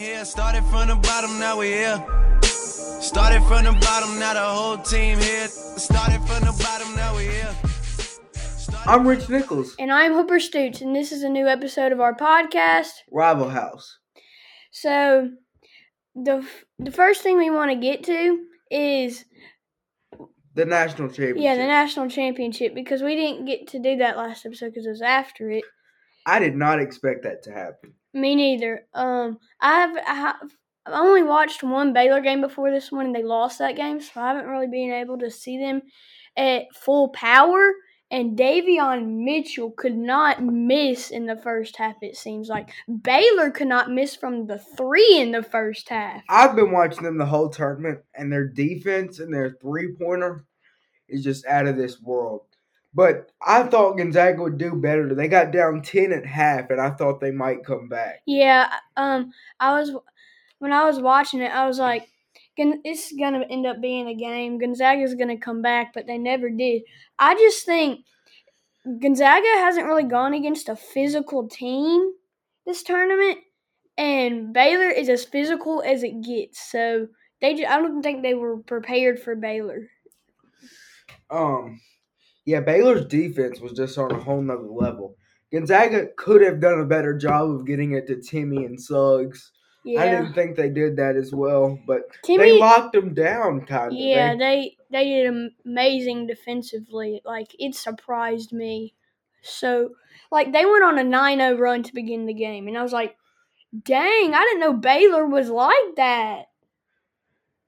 Here, started from the bottom, now we here. Started from the bottom, now the whole team here. Started from the bottom, now we here. I'm Rich Nichols, And I'm Hooper Stoots, and this is a new episode of our podcast. Rival House. So, the f- the first thing we want to get to is The national championship. yeah the national championship because we didn't get to do that last episode because it was after it. I did not expect that to happen. Me neither. Um, I have I have I only watched one Baylor game before this one, and they lost that game, so I haven't really been able to see them at full power. And Davion Mitchell could not miss in the first half. It seems like Baylor could not miss from the three in the first half. I've been watching them the whole tournament, and their defense and their three pointer is just out of this world. But I thought Gonzaga would do better. They got down ten at half, and I thought they might come back. Yeah, um, I was when I was watching it, I was like, "It's gonna end up being a game. Gonzaga's gonna come back," but they never did. I just think Gonzaga hasn't really gone against a physical team this tournament, and Baylor is as physical as it gets. So they, ju- I don't think they were prepared for Baylor. Um, yeah, Baylor's defense was just on a whole nother level. Gonzaga could have done a better job of getting it to Timme and Suggs. I didn't think they did that as well, but they locked them down, kind of. Yeah, they they did amazing defensively. Like it surprised me. So, like they went on a 9-0 run to begin the game, and I was like, "Dang, I didn't know Baylor was like that."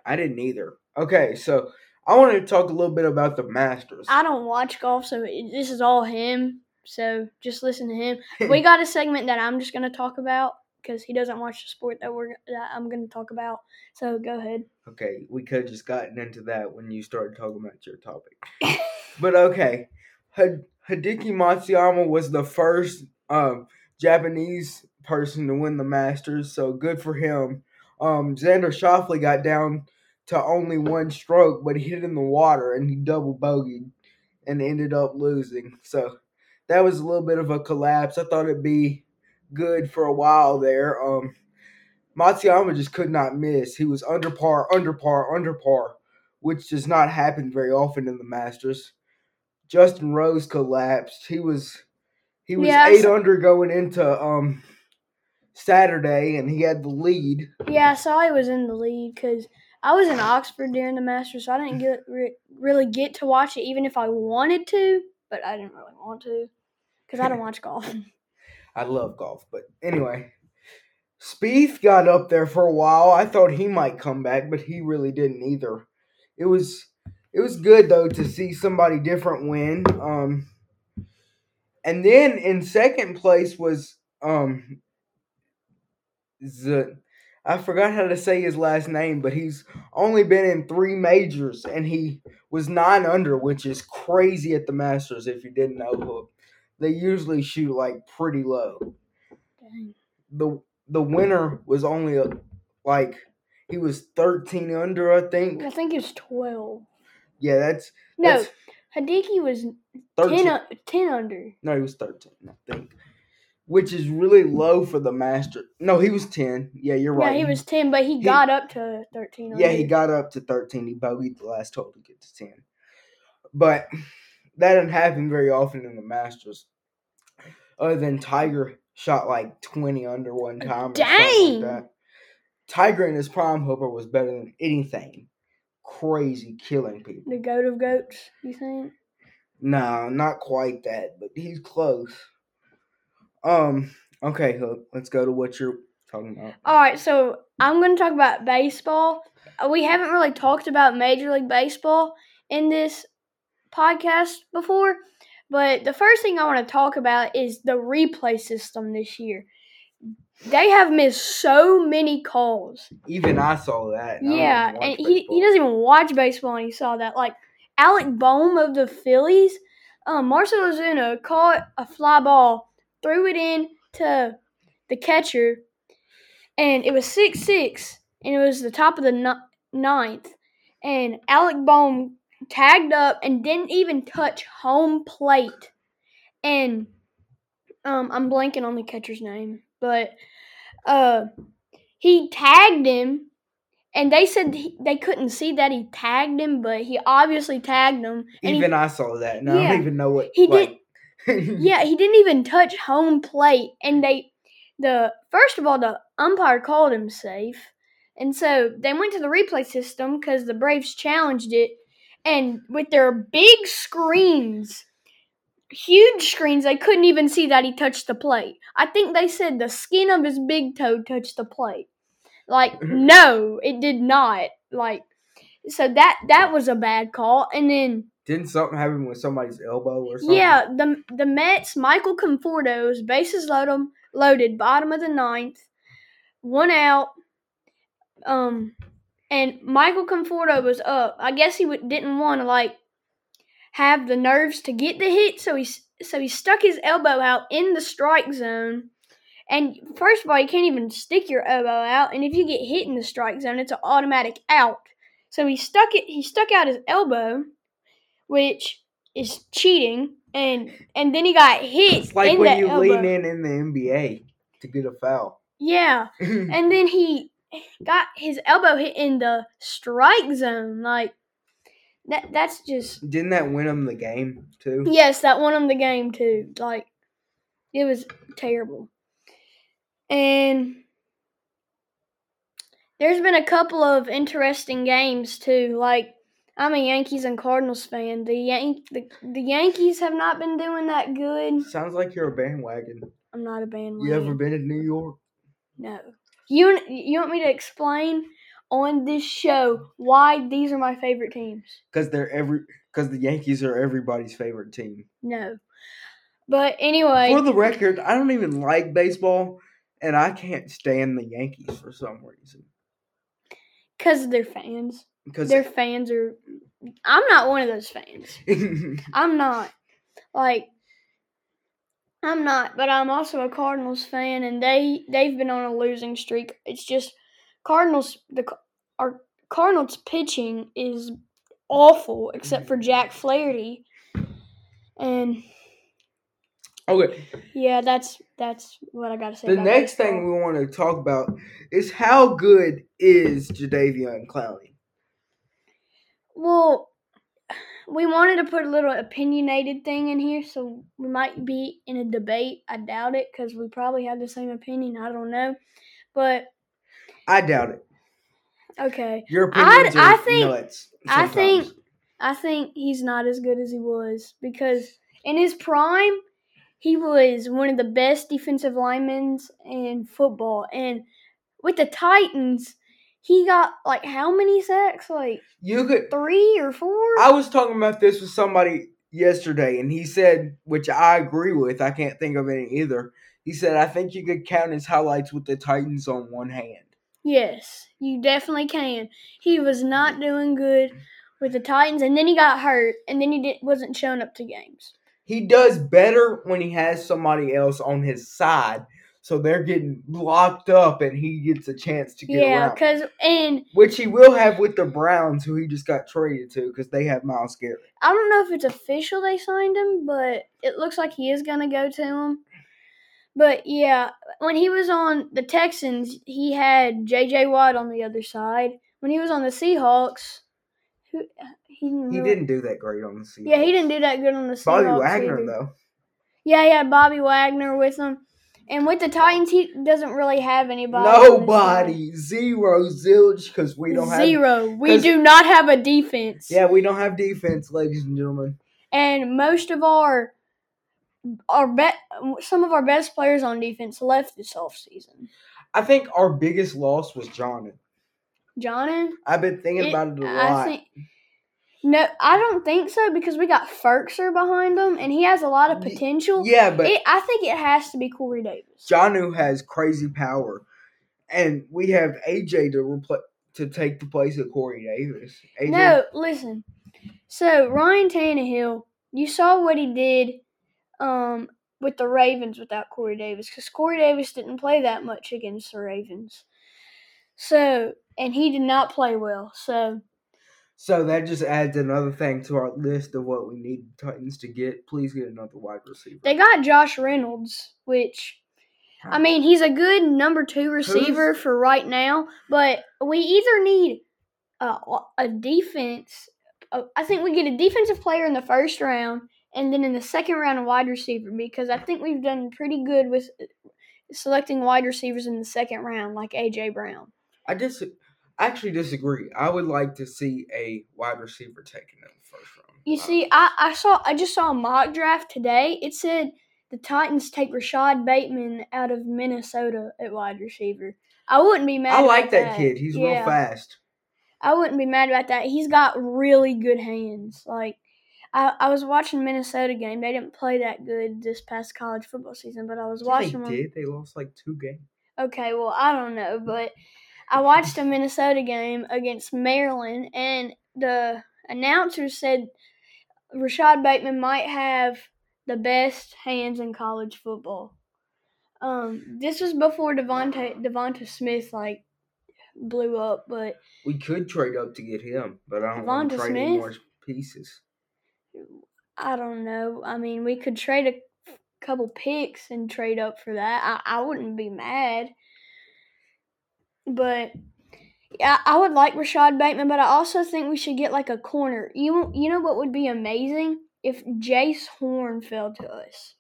I didn't either. Okay, so I wanted to talk a little bit about the Masters. I don't watch golf, so this is all him. So just listen to him. we got a segment that I'm just gonna talk about because he doesn't watch the sport that we're that I'm gonna talk about. So go ahead. okay, we could have just gotten into that when you started talking about your topic. but okay, H- Hideki Matsuyama was the first um, Japanese person to win the Masters, so good for him. Um, Xander Schauffele got down to only one stroke, but he hit in the water and he double bogeyed and ended up losing. So that was a little bit of a collapse. I thought it'd be good for a while there. Um, Matsuyama just could not miss. He was under par, under par, under par, which does not happen very often in the Masters. Justin Rose collapsed. He was he was I eight under going into um Saturday, and he had the lead. Yeah, I saw he was in the lead because I was in Oxford during the Masters, so I didn't get re- really get to watch it, even if I wanted to. But I didn't really want to because I don't watch golf. I love golf, but anyway, Spieth got up there for a while. I thought he might come back, but he really didn't either. It was it was good though to see somebody different win. Um, and then in second place was um, Z- I forgot how to say his last name, but he's only been in three majors, and he was nine under, which is crazy at the Masters. If you didn't know, they usually shoot like pretty low. Dang. the The winner was only a, like he was thirteen under, I think. I think it's 12. Yeah, that's No, that's Hideki was 10, thirteen. u- 10 under. No, he was thirteen, I think, which is really low for the Master. No, he was ten. Yeah, you're right. Yeah, he was 10, but he, he- got up to 13 Yeah, he got up to 13. He bogeyed the last hole to get to 10. But that didn't happen very often in the Masters. Other than Tiger shot like 20 under one uh, time. Or Dang! like that. Tiger in his prime hooper was better than anything. Crazy killing people. The goat of goats, you think? No, not quite that, but he's close. Um, okay, Hook, let's go to what you're talking about. All right, so I'm going to talk about baseball. Uh, We haven't really talked about Major League Baseball in this podcast before, but the first thing I want to talk about is the replay system this year. They have missed so many calls. Even I saw that. and Yeah, and he, baseball. he doesn't even watch baseball, and he saw that. Like Alec Boehm of the Phillies, um, Marcel Ozuna caught a fly ball, threw it in to the catcher, and it was six six, and it was the top of the ni- ninth, and Alec Boehm tagged up and didn't even touch home plate, and um, I'm blanking on the catcher's name, but uh, he tagged him, and they said he, they couldn't see that he tagged him, but he obviously tagged him. Even I saw that, and I don't even know what He like, he, yeah, he didn't even touch home plate, and they the first of all the umpire called him safe, and so they went to the replay system because the Braves challenged it, and with their big screens. Huge screens, they couldn't even see that he touched the plate. I think they said the skin of his big toe touched the plate. Like, mm-hmm. no, it did not. Like, so that that was a bad call. And then Didn't something happen with somebody's elbow or something? yeah, the the Mets, Michael Conforto's bases loaded, loaded, bottom of the ninth, one out. Um, and Michael Conforto was up. I guess he w- didn't want to like have the nerves to get the hit, so he so he stuck his elbow out in the strike zone. And first of all, you can't even stick your elbow out, and if you get hit in the strike zone, it's an automatic out. So he stuck it. He stuck out his elbow, which is cheating, and and then he got hit It's like in when you elbow. lean in in the NBA to get a foul. Yeah, and then he got his elbow hit in the strike zone. Like that. That's just Didn't that win him the game too? yes, that won him the game too. Like it was terrible. And there's been a couple of interesting games too. Like I'm a Yankees and Cardinals fan. The Yan- the, the Yankees have not been doing that good. Sounds like you're a bandwagon. I'm not a bandwagon. You ever been to New York? No. You you want me to explain on this show why these are my favorite teams? Because they're every because the Yankees are everybody's favorite team. No. But anyway, For the record, I don't even like baseball, and I can't stand the Yankees for some reason. because their fans, Because their fans are. I'm not one of those fans. I'm not. Like, I'm not, but I'm also a Cardinals fan, and they they've been on a losing streak. It's just Cardinals. The our Cardinals pitching is awful, except for Jack Flaherty, and okay, yeah, that's that's what I got to say. the next baseball. thing we want to talk about is how good is Jadeveon Clowney? Well, we wanted to put a little opinionated thing in here, so we might be in a debate. I doubt it because we probably have the same opinion. I don't know, but I doubt it. okay. Your I- opinions I are think- nuts. I think. I think he's not as good as he was because in his prime, he was one of the best defensive linemen in football, and with the Titans, he got like how many sacks? Like you could. three or four? I was talking about this with somebody yesterday, and he said, which I agree with. I can't think of any either. He said, I think you could count his highlights with the Titans on one hand. Yes, you definitely can. He was not doing good with the Titans, and then he got hurt, and then he did, wasn't showing up to games. He does better when he has somebody else on his side, so they're getting blocked up, and he gets a chance to get out. Yeah, around. because and Which he will have with the Browns, who he just got traded to, because they have Myles Garrett. I don't know if it's official they signed him, but it looks like he is gonna go to him. But yeah, when he was on the Texans, he had J.J. Watt on the other side. When he was on the Seahawks, who he didn't. He really- didn't do that great on the Seahawks. Yeah, he didn't do that good on the Seahawks. Bobby Wagner either. though. Yeah, he had Bobby Wagner with him. And with the Titans, he doesn't really have anybody. on his side. Nobody, zero, zilch, because we don't have Zero. We do not have a defense. Yeah, we don't have defense, ladies and gentlemen. And most of our our bet some of our best players on defense left this offseason. I think our biggest loss was Johnny. Johnny? I've been thinking It- about it a lot. think No, I don't think so because we got Firkser behind him and he has a lot of potential. yeah, but It, I think it has to be Corey Davis. Jonnu has crazy power, and we have AJ to repl- to take the place of Corey Davis. AJ, No, listen. So Ryan Tannehill, you saw what he did um, with the Ravens without Corey Davis because Corey Davis didn't play that much against the Ravens. So and he did not play well. So so that just adds another thing to our list of what we need the Titans to get. Please get another wide receiver. they got Josh Reynolds, which I mean, he's a good number two receiver for right now, but we either need a, a defense. uh, I think we get a defensive player in the first round, and then in the second round, a wide receiver because I think we've done pretty good with uh, selecting wide receivers in the second round, like AJ Brown. I dis- I actually disagree. I would like to see a wide receiver taken in the first round. You see, I, I saw I just saw a mock draft today. It said the Titans take Rashod Bateman out of Minnesota at wide receiver. I wouldn't be mad. I like about that kid. He's Yeah. real fast. I wouldn't be mad about that. He's got really good hands. Like I, I was watching Minnesota game. They didn't play that good this past college football season, but I was Yeah, watching they them. did. They lost like two games. Okay, well, I don't know, but I watched a Minnesota game against Maryland, and the announcer said Rashod Bateman might have the best hands in college football. Um, this was before Devonta Devonta Smith like blew up, but We could trade up to get him, but I don't want to trade any more pieces. I don't know. I mean, we could trade a couple picks and trade up for that. I, I wouldn't be mad. But yeah, I would like Rashod Bateman, but I also think we should get like a corner. You you know what would be amazing if Jaycee Horn fell to us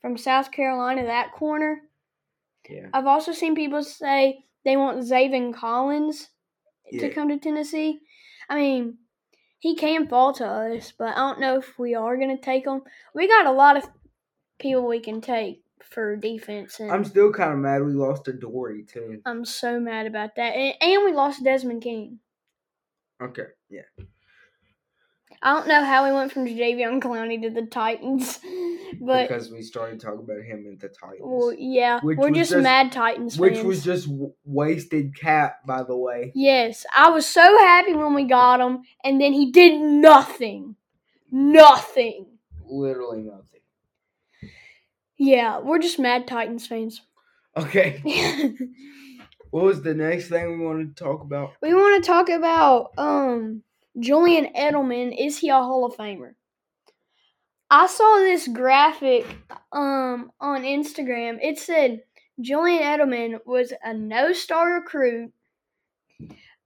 from South Carolina. That corner. Yeah. I've also seen people say they want Zaven Collins to come to Tennessee. I mean, he can fall to us, but I don't know if we are going to take him. We got a lot of people we can take for defense, and I'm still kind of mad we lost to Dory too. I'm so mad about that. And, and we lost Desmond King. Okay. Yeah. I don't know how we went from Jadeveon Clowney to the Titans, but because we started talking about him at the Titans, well, yeah, Which we're just, just- mad Titans which fans. was just wasted cap, by the way. Yes, I was so happy when we got him, and then he did nothing. Nothing. Literally nothing. Yeah, we're just mad Titans fans. Okay. What was the next thing we wanted to talk about? We want to talk about um Julian Edelman. Is he a Hall of Famer? I saw this graphic um on Instagram. It said Julian Edelman was a no-star recruit.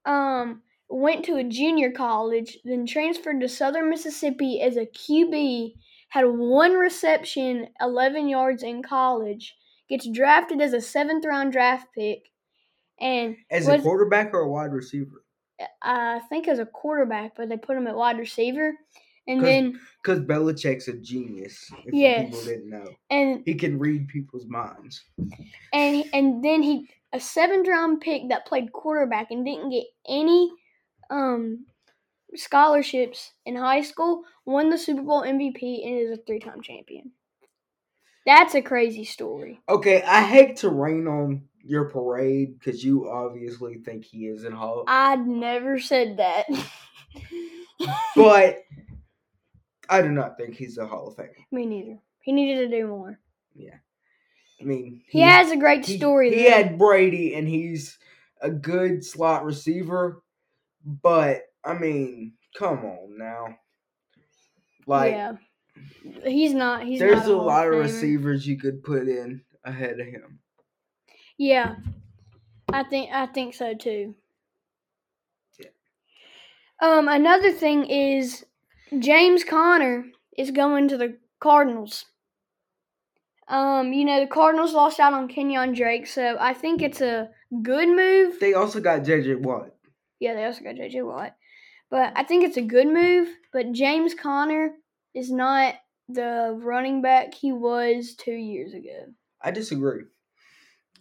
Um, went to a junior college, then transferred to Southern Mississippi as a QB. Had one reception, 11 yards in college. Gets drafted as a seventh round draft pick, and As was- a quarterback or a wide receiver? I think as a quarterback, but they put him at wide receiver, and 'Cause- then Because Belichick's a genius. If Yes. people didn't know, and he can read people's minds. and and then he a seventh round pick that played quarterback and didn't get any um scholarships in high school won the Super Bowl MVP and is a three time champion. That's a crazy story. Okay, I hate to rain on your parade because you obviously think he is in Hall, I'd never said that. but I do not think he's a Hall of Famer. Me neither. He needed to do more. Yeah. I mean, He has a great he- story. He, though. had Brady, and he's a good slot receiver. But I mean, come on now. Like, yeah. He's not. He's there's not a Hall lot of receivers you could put in ahead of him. Yeah, I think I think so too. Yeah. Um, another thing is James Conner is going to the Cardinals. Um, you know the Cardinals lost out on Kenyan Drake, so I think it's a good move. They also got JJ Watt. Yeah, they also got JJ Watt, but I think it's a good move. But James Conner is not the running back he was two years ago. I disagree.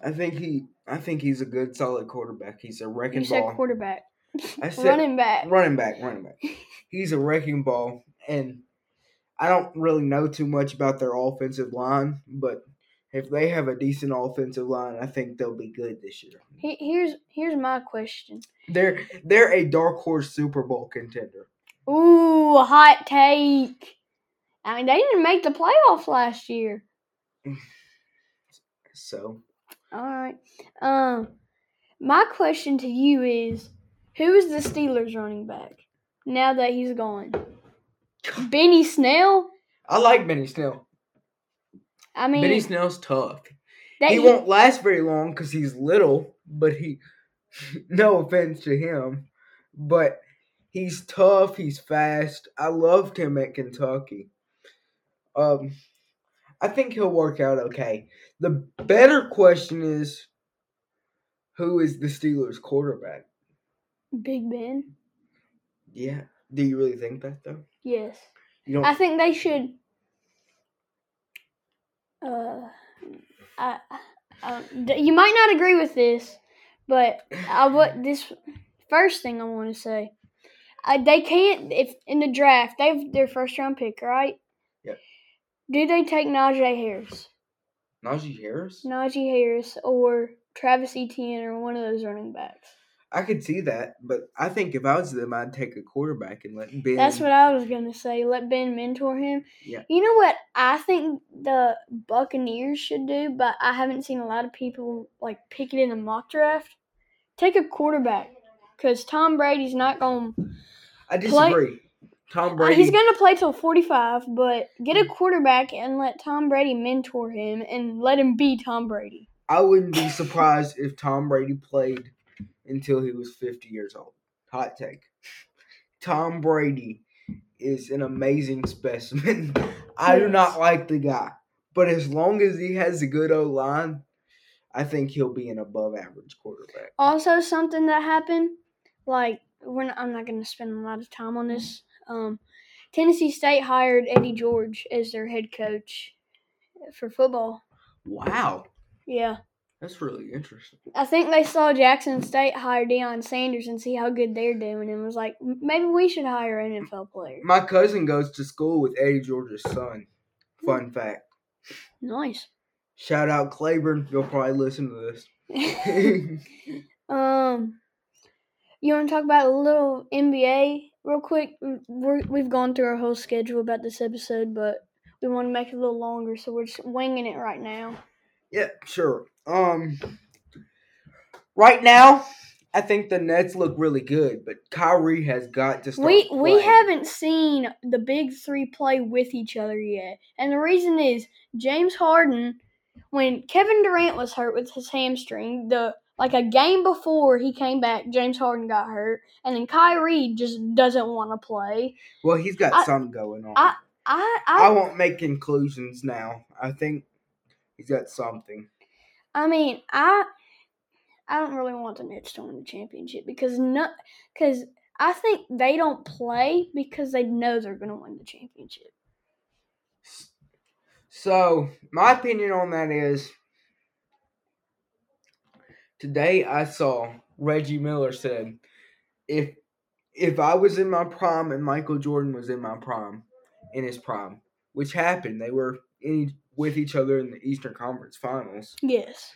I think he. I think he's a good, solid quarterback. He's a wrecking You ball. quarterback, I said running back. running back, running back. He's a wrecking ball, and I don't really know too much about their offensive line, but if they have a decent offensive line, I think they'll be good this year. Here's here's my question. They're they're a dark horse Super Bowl contender. Ooh, hot take. I mean, they didn't make the playoffs last year. So All right. Um, my question to you is, who is the Steelers running back now that he's gone? Benny Snell. I like Benny Snell. I mean, Benny Snell's tough. That he won't last very long because he's little, but he, no offense to him, but he's tough. He's fast. I loved him at Kentucky. Um, I think he'll work out okay. The better question is, who is the Steelers' quarterback? Big Ben. Yeah. Do you really think that though? Yes. You don't. I think they should. Uh, I, I, d- you might not agree with this, but I what this first thing I want to say, I, they can't if in the draft they've their first round pick, right? Yep. Do they take Najee Harris, Najee Harris. Najee Harris, or Travis Etienne, or one of those running backs? I could see that, but I think if I was them, I'd take a quarterback and let Ben. That's what I was gonna say. Let Ben mentor him. Yeah. You know what I think the Buccaneers should do, but I haven't seen a lot of people like pick it in a mock draft. Take a quarterback, because Tom Brady's not going. to I disagree. Tom uh, Brady. He's gonna play till forty five, but get a quarterback and let Tom Brady mentor him and let him be Tom Brady. I wouldn't be surprised if Tom Brady played until he was 50 years old. Hot take. Tom Brady is an amazing specimen. I do not like the guy, but as long as he has a good O line, I think he'll be an above average quarterback. Also, something that happened, like we're not, I'm not gonna spend a lot of time on this. Um, Tennessee State hired Eddie George as their head coach for football. Wow, Yeah. That's really interesting. I think they saw Jackson State hire Deion Sanders and see how good they're doing and was like, maybe we should hire an NFL player. My cousin goes to school with Eddie George's son. Fun fact. Nice. Shout out Claiborne. You'll probably listen to this. um, you want to talk about a little NBA real quick? We're, we've gone through our whole schedule about this episode, but we want to make it a little longer, so we're just winging it right now. Yeah, sure. Um, right now, I think the Nets look really good, but Kyrie has got to start. We we playing. haven't seen the big three play with each other yet, and the reason is James Harden. When Kevin Durant was hurt with his hamstring, the like a game before he came back, James Harden got hurt, and then Kyrie just doesn't want to play. Well, he's got I- something going on. I I I I, won't make conclusions now. I think he's got something. I mean I I don't really want the Nets to win the championship because no because I think they don't play because they know they're gonna win the championship. So, my opinion on that is today I saw Reggie Miller said if if I was in my prime and Michael Jordan was in my prime in his prime, which happened, they were in with each other in the Eastern Conference Finals, Yes.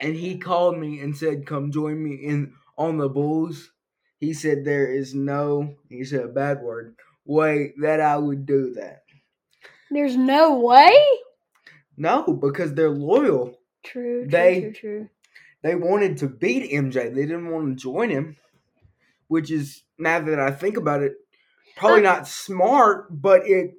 and he called me and said, "Come join me in on the Bulls." He said there is no, he said a bad word, way that I would do that. There's no way. No, because they're loyal. True. True. They- true. True. they wanted to beat MJ. They didn't want to join him, which is now that I think about it, probably not smart, but it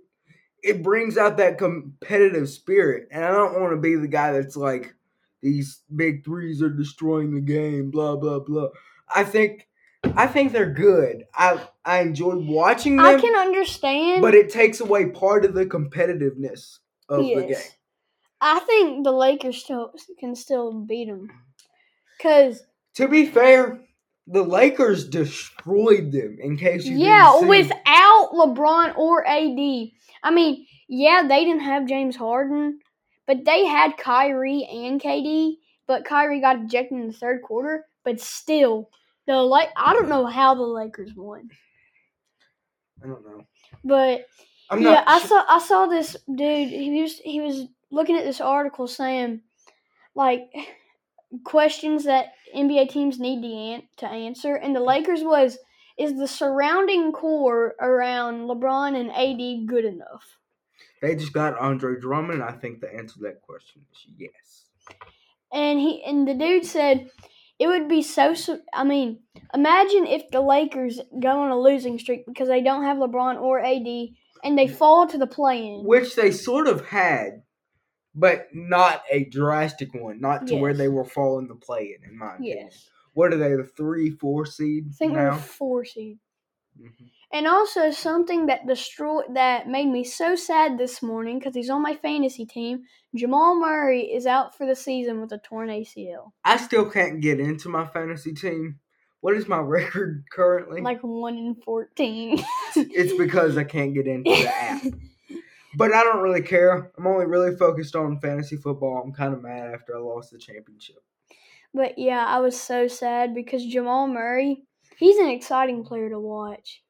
it brings out that competitive spirit. And I don't want to be the guy that's like these big threes are destroying the game, blah blah blah. I think I think they're good. I I enjoy watching them, I can understand. but it takes away part of the competitiveness of the game. I think the Lakers still can still beat them. Cause To be fair, the Lakers destroyed them. In case you yeah, without LeBron or AD, I mean, yeah, they didn't have James Harden, but they had Kyrie and KD. But Kyrie got ejected in the third quarter. But still, the like I don't know how the Lakers won, I don't know. but I'm yeah. I saw I saw this dude. He was he was looking at this article saying, like, questions that NBA teams need to an- to answer, and the Lakers was is the surrounding core around LeBron and AD good enough? They just got Andre Drummond. I think the answer to that question is yes. And he and the dude said it would be so. I mean, imagine if the Lakers go on a losing streak because they don't have LeBron or AD, and they fall to the play-in. Which they sort of had but not a drastic one, not to where Yes. they were falling to play in. In my opinion, Yes. what are they? The three, four seed I think they're now. four seed. Mhm. And also something that destroyed that made me so sad this morning because he's on my fantasy team. Jamal Murray is out for the season with a torn ACL, I still can't get into my fantasy team. What is my record currently? like one in fourteen. it's because I can't get into the app. But I don't really care. I'm only really focused on fantasy football. I'm kind of mad after I lost the championship. But yeah, I was so sad because Jamal Murray, he's an exciting player to watch.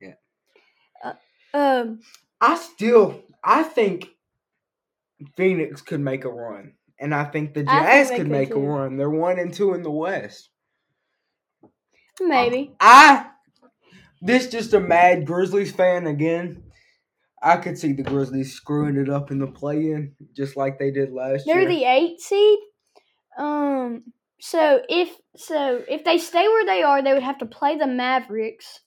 Yeah. Uh, um. I still, I think Phoenix could make a run, and I think the I think Jazz could could make a run. They're one and two in the West. Maybe. I, this just a mad Grizzlies fan again. I could see the Grizzlies screwing it up in the play-in, just like they did last year. They're the eight seed. Um. So if so if they stay where they are, they would have to play the Mavericks.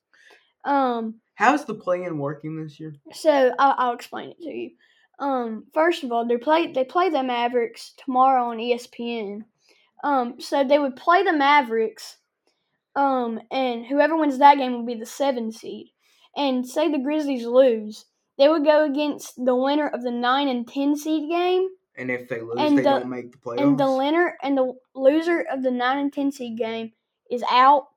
Um. How's the play-in working this year? So I'll, I'll explain it to you. Um. First of all, they play they play the Mavericks tomorrow on ESPN. Um. So they would play the Mavericks. Um. And whoever wins that game will be the seven seed. And say the Grizzlies lose, they would go against the winner of the nine and ten seed game. And if they lose, they the- don't make the playoffs. and the winner and the loser of the nine and ten seed game is out,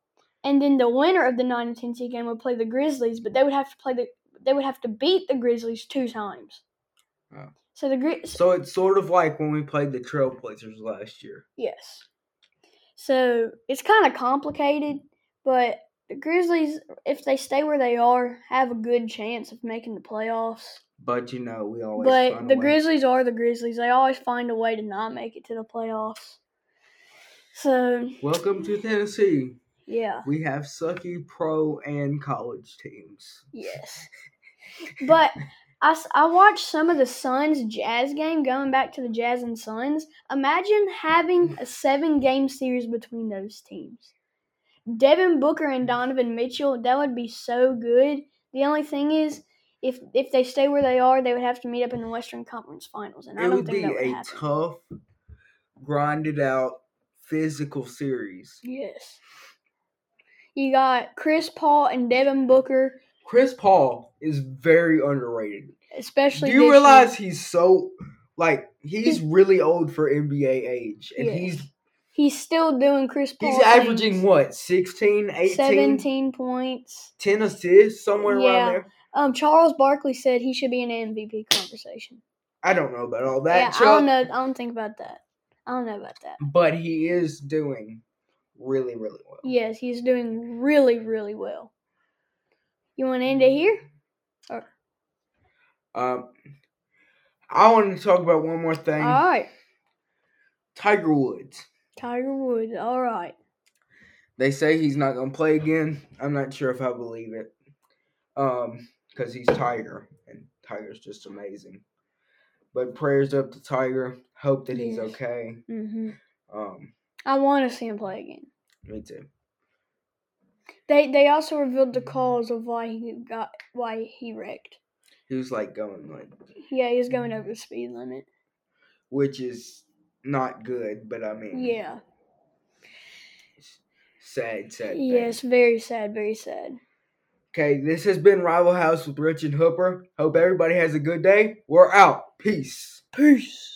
and then the winner of the nine and ten seed game would play the Grizzlies, but they would have to play the they would have to beat the Grizzlies two times. Oh. So the so it's sort of like when we played the Trailblazers last year. yes, so it's kind of complicated, but the Grizzlies, if they stay where they are, have a good chance of making the playoffs. But you know, we always. But find a the. Grizzlies are the Grizzlies; they always find a way to not make it to the playoffs. So Welcome to Tennessee. yeah. We have sucky pro and college teams. Yes. But I, I watched some of the Suns Jazz game going back to the Jazz and Suns. Imagine having a seven game series between those teams. Devin Booker and Donovan Mitchell, that would be so good. The only thing is, if if they stay where they are, they would have to meet up in the Western Conference Finals, and I it don't would think be that would a happen. tough, grinded out, physical series. yes. You got Chris Paul and Devin Booker, Chris Paul is very underrated. especially. Do you this year. realize he's so like he's really old for NBA age, and Yes. he's he's still doing Chris Paul? he's averaging things. what 16, 18, 17 points. 10 assists somewhere Yeah. around there. Um, Charles Barkley said he should be in an MVP conversation. I don't know about all that, yeah, Chuck, I don't know. I don't think about that. I don't know about that. but he is doing really, really well. Yes, he's doing really, really well. You want to end it here? Um, I want to talk about one more thing. All right, Tiger Woods. Tiger Woods. All right. They say he's not going to play again. I'm not sure if I believe it. Um, because he's Tiger, and Tiger's just amazing. But prayers up to Tiger. Hope that he's Yes. okay. hmm Um, I want to see him play again. me too. They they also revealed the cause of why he got why he wrecked. He was like going like, Yeah, he was going over the speed limit. which is not good, but I mean, Yeah. sad, sad. thing. Yes, very sad, very sad. Okay, this has been Rival House with Rich and Hooper. Hope everybody has a good day. We're out. Peace. Peace.